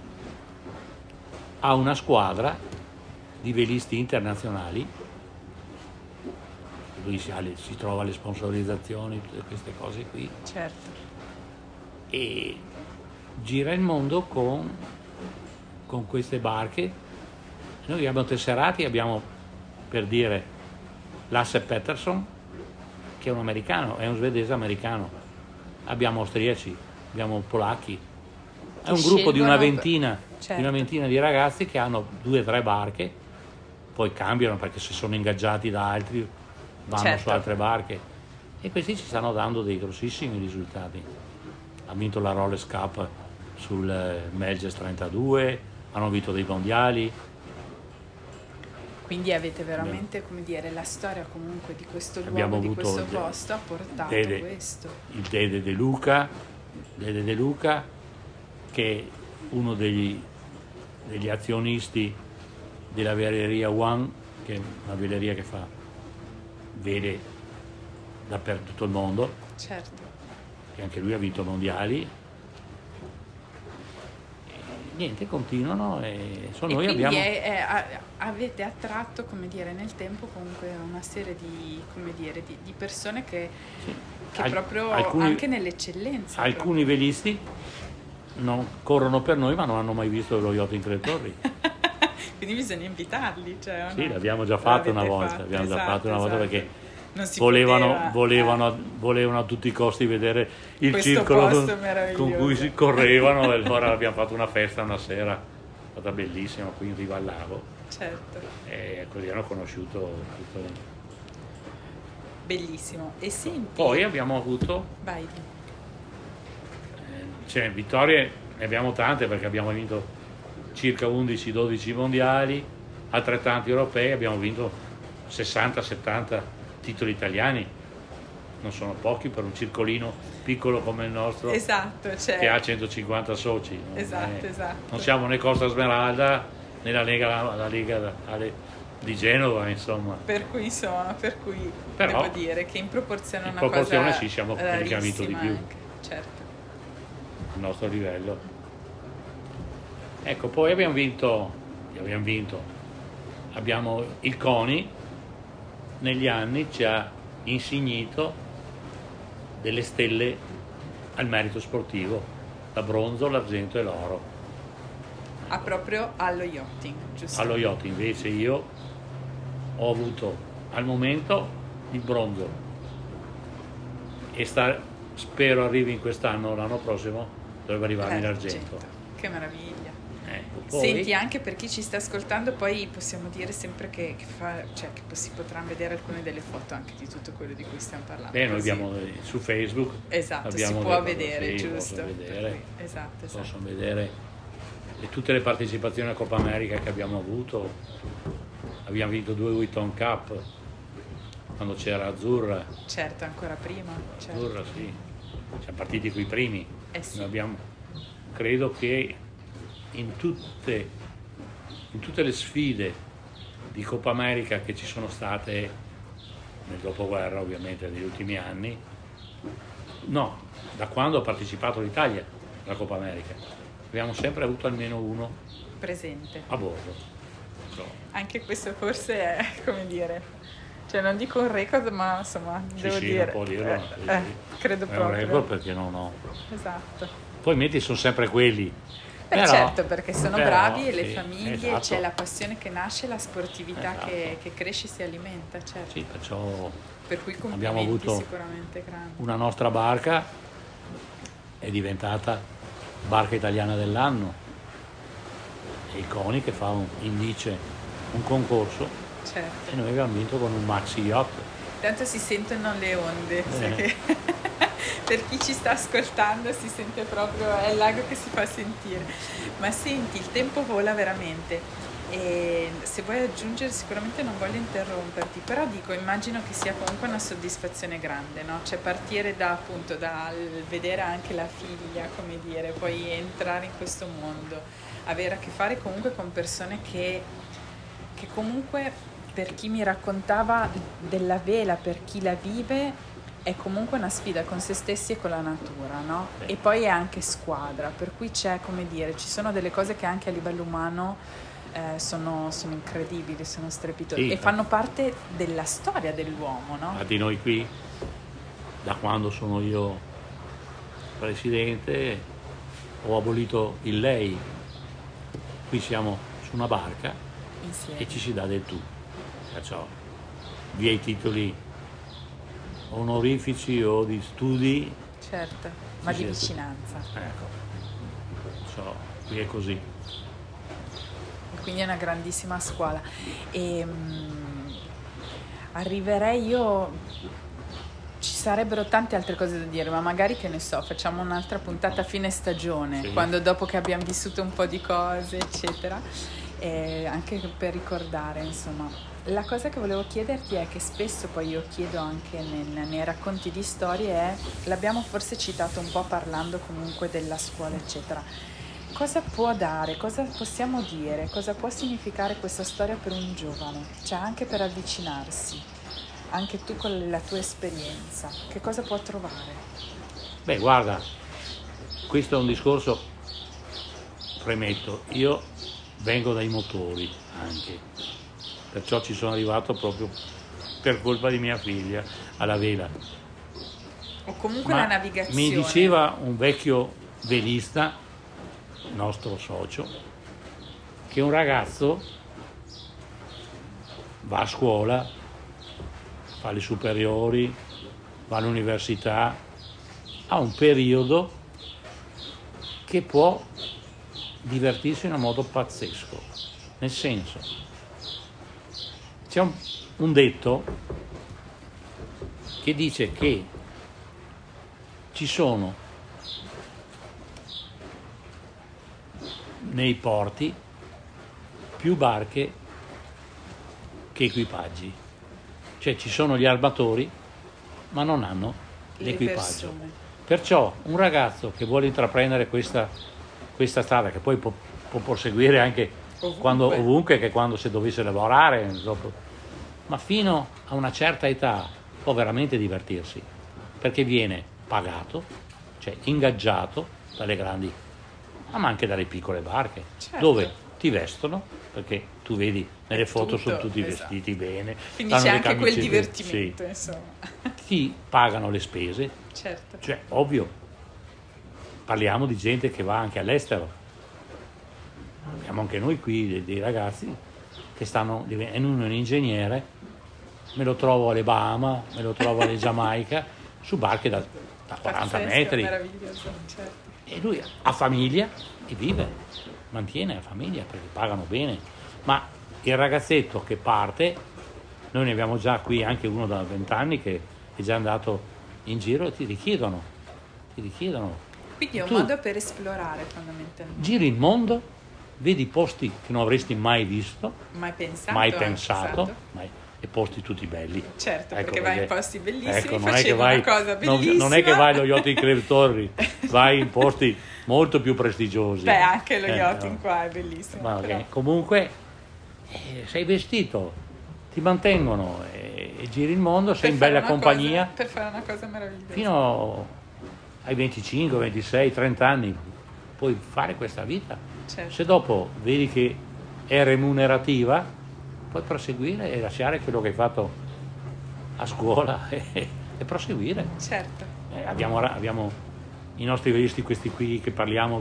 ha una squadra di velisti internazionali lui si, si trova le sponsorizzazioni tutte queste cose qui Certo. e gira il mondo con, con queste barche. Noi abbiamo tesserati, abbiamo per dire Lasse Pettersson, che è un americano, è un svedese americano. Abbiamo austriaci, abbiamo polacchi. È un gruppo di una ventina, Certo. di una ventina di ragazzi che hanno due o tre barche, poi cambiano perché se sono ingaggiati da altri vanno Certo. su altre barche. E questi ci stanno dando dei grossissimi risultati ha vinto la Rolex Cup sul eh, Melges 32, hanno vinto dei mondiali, Quindi avete veramente, come dire, la storia comunque di questo luogo, di questo posto ha portato Dede. questo. il Dede De Luca, Dede De Luca che è uno degli, degli azionisti della veleria One, che è una veleria che fa vele dappertutto il mondo, Certo. che anche lui ha vinto mondiali. E niente, continuano e so, E noi abbiamo... è- è- avete attratto, come dire, nel tempo comunque una serie di, come dire, di, di persone che, sì, che al- proprio alcuni- anche nell'eccellenza. Alcuni velisti non corrono per noi ma non hanno mai visto lo yacht in tre torri. Quindi bisogna invitarli. Cioè, Sì, no? l'abbiamo già fatto una volta, fatto, abbiamo già esatto, fatto una volta esatto. perché volevano, poteva, volevano, eh. volevano a tutti i costi vedere il Questo circolo con, cui si correvano e allora abbiamo fatto una festa una sera, è stata bellissima qui in riva al lago Certo, e così hanno conosciuto tutto. bellissimo. E senti, Poi abbiamo avuto vai, Eh, cioè, vittorie ne abbiamo tante perché abbiamo vinto circa 11-12 mondiali, altrettanti europei, abbiamo vinto 60-70 titoli italiani, non sono pochi per un circolino piccolo come il nostro esatto, cioè, che ha 150 soci. non Esatto, è- esatto. Non siamo né Costa Smeralda né la Lega, la Lega Ale- di Genova, insomma. Per cui insomma, per cui Però, devo dire che in proporzione a in una proporzione cosa sì, siamo quelli che hanno vinto di più. anche, Certo. il nostro livello. Ecco, poi abbiamo vinto, abbiamo vinto, abbiamo il CONI, negli anni ci ha insignito delle stelle al merito sportivo, la bronzo, l'argento e l'oro. Ah, proprio allo yachting, giusto? Allo yachting invece io ho avuto al momento il bronzo e sta, spero arrivi in quest'anno, l'anno prossimo dovrebbe arrivarmi l'argento. Che meraviglia. Poi- Senti, anche per chi ci sta ascoltando, poi possiamo dire sempre che, che fa- cioè, che si potranno vedere alcune delle foto anche di tutto quello di cui stiamo parlando. Beh, noi abbiamo eh, su Facebook Esatto, si può vedere, sì, giusto? vedere. Esatto, esatto. possono vedere e tutte le partecipazioni a Coppa America che abbiamo avuto. Abbiamo vinto due Wheaton Cup quando c'era Azzurra. Certo, ancora prima. certo. Azzurra, sì. Siamo partiti qui primi. Eh sì. Abbiamo, credo che in tutte, in tutte le sfide di Coppa America che ci sono state nel dopoguerra, ovviamente, negli ultimi anni, no, da quando ha partecipato l'Italia alla Coppa America, abbiamo sempre avuto almeno uno Presente. a bordo. So, Anche questo forse è, come dire, cioè non dico un record, ma insomma, sì, devo sì, dire... può dirlo. eh, sì, eh, credo È un proprio. record perché non ho. Esatto. Poi i meti sono sempre quelli. Beh, certo, perché sono però, bravi e le sì, famiglie, esatto. c'è la passione che nasce, la sportività Esatto. che, che cresce e si alimenta, certo. Sì, perciò Per cui Abbiamo avuto sicuramente grandi. una nostra barca è diventata barca italiana dell'anno e il CONI che fa un, indice un concorso Certo. e noi abbiamo vinto con un maxi yacht Tanto si sentono le onde, Eh. Per chi ci sta ascoltando si sente proprio, è il lago che si fa sentire. Ma senti, il tempo vola veramente. E se vuoi aggiungere sicuramente non voglio interromperti, però dico, immagino che sia comunque una soddisfazione grande, no? Cioè partire da appunto dal vedere anche la figlia, come dire, poi entrare in questo mondo, avere a che fare comunque con persone che che comunque per chi mi raccontava della vela, per chi la vive, è comunque una sfida con se stessi e con la natura, no? E poi è anche squadra, per cui c'è, come dire, ci sono delle cose che anche a livello umano eh, sono, sono incredibili, sono strepitose Sì. e fanno parte della storia dell'uomo, no? ma di noi qui da quando sono io presidente ho abolito il lei qui siamo su una barca Insieme. e ci si dà del tu perciò via i titoli onorifici o di studi Certo, ma di vicinanza. ecco so, qui è così quindi è una grandissima scuola. E, mm, arriverei io, ci sarebbero tante altre cose da dire, ma magari che ne so, facciamo un'altra puntata a fine stagione, Sì. quando dopo che abbiamo vissuto un po' di cose, eccetera, e anche per ricordare, insomma. La cosa che volevo chiederti è che spesso poi io chiedo anche nel- nei racconti di storie è, l'abbiamo forse citato un po' parlando comunque della scuola, eccetera. Cosa può dare, cosa possiamo dire, cosa può significare questa storia per un giovane, cioè anche per avvicinarsi, anche tu con la tua esperienza, che cosa può trovare? Beh, guarda, questo è un discorso, premetto, io vengo dai motori anche, perciò ci sono arrivato proprio per colpa di mia figlia alla vela. O comunque Ma la navigazione. mi diceva un vecchio velista, nostro socio, che un ragazzo va a scuola, fa le superiori, va all'università, ha un periodo che può divertirsi in un modo pazzesco. Nel senso, c'è un, un detto che dice che ci sono nei porti più barche che equipaggi. Cioè ci sono gli armatori, ma non hanno Le l'equipaggio. Perciò un ragazzo che vuole intraprendere questa, questa strada, che poi può, può proseguire anche Ovunque. quando, ovunque, che quando se dovesse lavorare, dopo- ma fino a una certa età può veramente divertirsi, perché viene pagato, cioè ingaggiato dalle grandi, ma anche dalle piccole barche, Certo. dove ti vestono, perché tu vedi nelle foto tutto, sono tutti esatto. vestiti bene. Quindi c'è anche quel divertimento, sì. insomma. Ti pagano le spese, Certo. cioè ovvio, parliamo di gente che va anche all'estero. Abbiamo anche noi qui dei, dei ragazzi che stanno, e uno è un ingegnere, me lo trovo alle Bahama, me lo trovo alle Giamaica, su barche da, da 40 Pazzesco, metri. certo. E lui ha famiglia e vive, mantiene la famiglia perché pagano bene. Ma il ragazzetto che parte, noi ne abbiamo già qui anche uno da 20 anni che è già andato in giro e ti richiedono, ti richiedono. Quindi è un Tu- modo per esplorare fondamentalmente. Giri il mondo, vedi posti che non avresti mai visto, Mai pensato. mai anche, pensato, esatto. mai- e posti tutti belli. Certo, Ecco, perché vai in posti bellissimi ecco, non è che vai, una cosa non- bellissima. non è che vai allo yacht in Creatori, vai in posti molto più prestigiosi. Beh, anche lo Eh, yachting no. qua è bellissimo. Ma però. ok, Comunque eh, sei vestito, ti mantengono e, e giri il mondo, sei in bella compagnia cosa- per fare una cosa meravigliosa. fino ai 25, 26, 30 anni puoi fare questa vita. Certo. Se dopo vedi che è remunerativa, puoi proseguire e lasciare quello che hai fatto a scuola e, e proseguire. Certo. Eh, abbiamo, abbiamo i nostri velisti, questi qui che parliamo,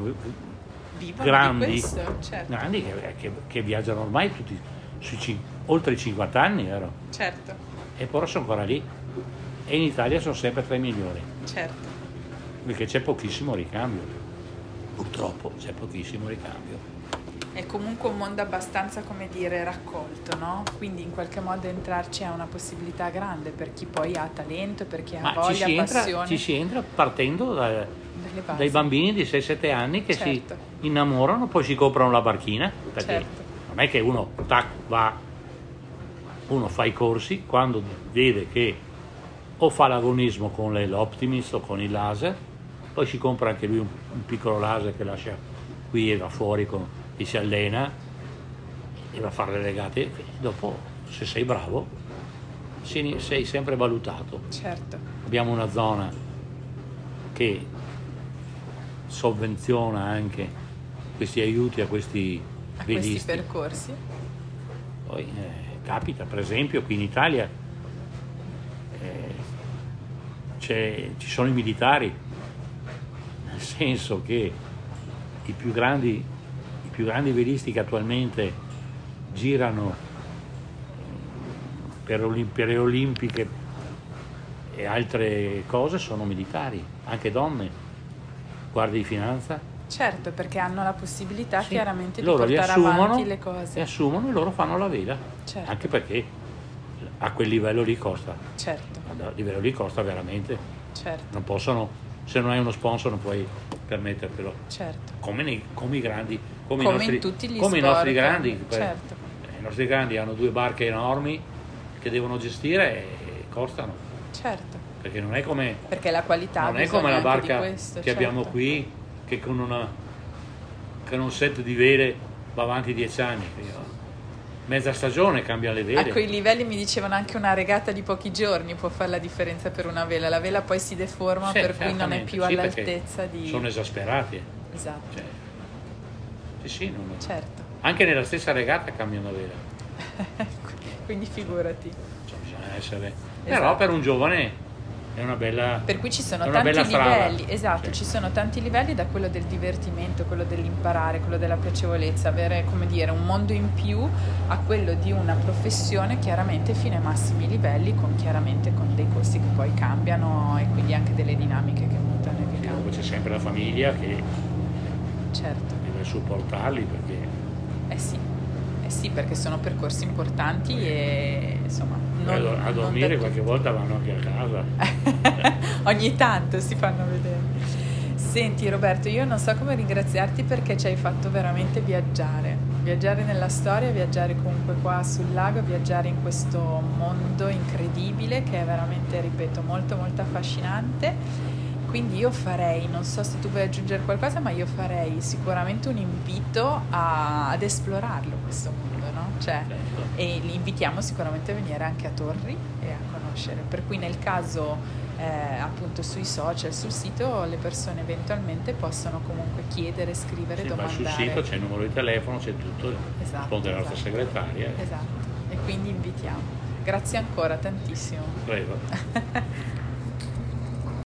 Vivono grandi, di questo, certo. grandi che, che- che viaggiano ormai tutti sui oltre i 50 anni, vero? Certo, E poi sono ancora lì. E in Italia sono sempre tra i migliori, certo. perché c'è pochissimo ricambio. Purtroppo c'è pochissimo ricambio. È comunque un mondo abbastanza, come dire, raccolto, no? Quindi in qualche modo entrarci è una possibilità grande per chi poi ha talento, per chi ha Ma ci voglia, si, entra, passione. ci si entra partendo da- dai bambini di 6-7 anni che Certo. si innamorano, poi si comprano la barchina, perché Certo. non è che uno tac, va, uno fa i corsi, quando vede che o fa l'agonismo con l'Optimist o con il laser, poi si compra anche lui un, un piccolo laser che lascia qui e va fuori con, e si allena e va a fare le legate. E dopo, se sei bravo, sei, sempre valutato. Certo, Abbiamo una zona che sovvenziona anche questi aiuti a questi a questi percorsi. Poi eh, capita, per esempio, qui in Italia eh, c'è- ci sono i militari, senso che i più grandi, i più grandi velisti che attualmente girano eh, per, Olim- per le Olimpiche e altre cose sono militari, anche donne, guardie di finanza. Certo, perché hanno la possibilità Sì, chiaramente di loro li portare assumono, avanti le li cose. assumono e loro fanno la vela, Certo. anche perché a quel livello lì costa, Certo, a livello lì costa veramente, certo, non possono, se non hai uno sponsor non puoi permettertelo, certo. come, nei- come i grandi, come, Come i nostri, in tutti gli come i nostri grandi, certo. eh, i nostri grandi hanno due barche enormi che devono gestire e costano, Certo, perché non è come, perché la qualità non è come la barca questo, che certo. abbiamo qui che con, una, con un set di vele va avanti dieci anni. Mezza stagione cambia le vele. A quei livelli mi dicevano anche una regata di pochi giorni può fare la differenza per una vela. La vela poi si deforma, Sì, per cui non è più sì, all'altezza di... Sono esasperati. Esatto, Cioè, sì, sì, non- certo. anche nella stessa regata cambiano vela. Quindi figurati. Cioè, bisogna essere... Esatto. Però per un giovane è una bella... Per cui ci sono tanti livelli, esatto, Sì. ci sono tanti livelli da quello del divertimento, quello dell'imparare, quello della piacevolezza, avere come dire un mondo in più a quello di una professione chiaramente fino ai massimi livelli, con chiaramente con dei costi che poi cambiano e quindi anche delle dinamiche che mutano e che cambiano. c'è sempre la famiglia che Certo, deve supportarli perché eh sì, sì, perché sono percorsi importanti e insomma non, a, a dormire qualche volta vanno anche a casa. Ogni tanto si fanno vedere. Senti Roberto, io non so come ringraziarti perché ci hai fatto veramente viaggiare. Viaggiare nella storia, viaggiare comunque qua sul lago, viaggiare in questo mondo incredibile che è veramente, ripeto, molto molto affascinante. Quindi io farei, non so se tu vuoi aggiungere qualcosa, ma io farei sicuramente un invito a- ad esplorarlo questo mondo, no? Cioè, Certo. e li invitiamo sicuramente a venire anche a Torri e a conoscere. Per cui nel caso eh, appunto sui social, sul sito, le persone eventualmente possono comunque chiedere, scrivere, sì, domandare. sul sito c'è il numero di telefono, c'è tutto, esatto, risponde la nostra esatto. segretaria. Esatto, e quindi invitiamo. Grazie ancora tantissimo. Prego.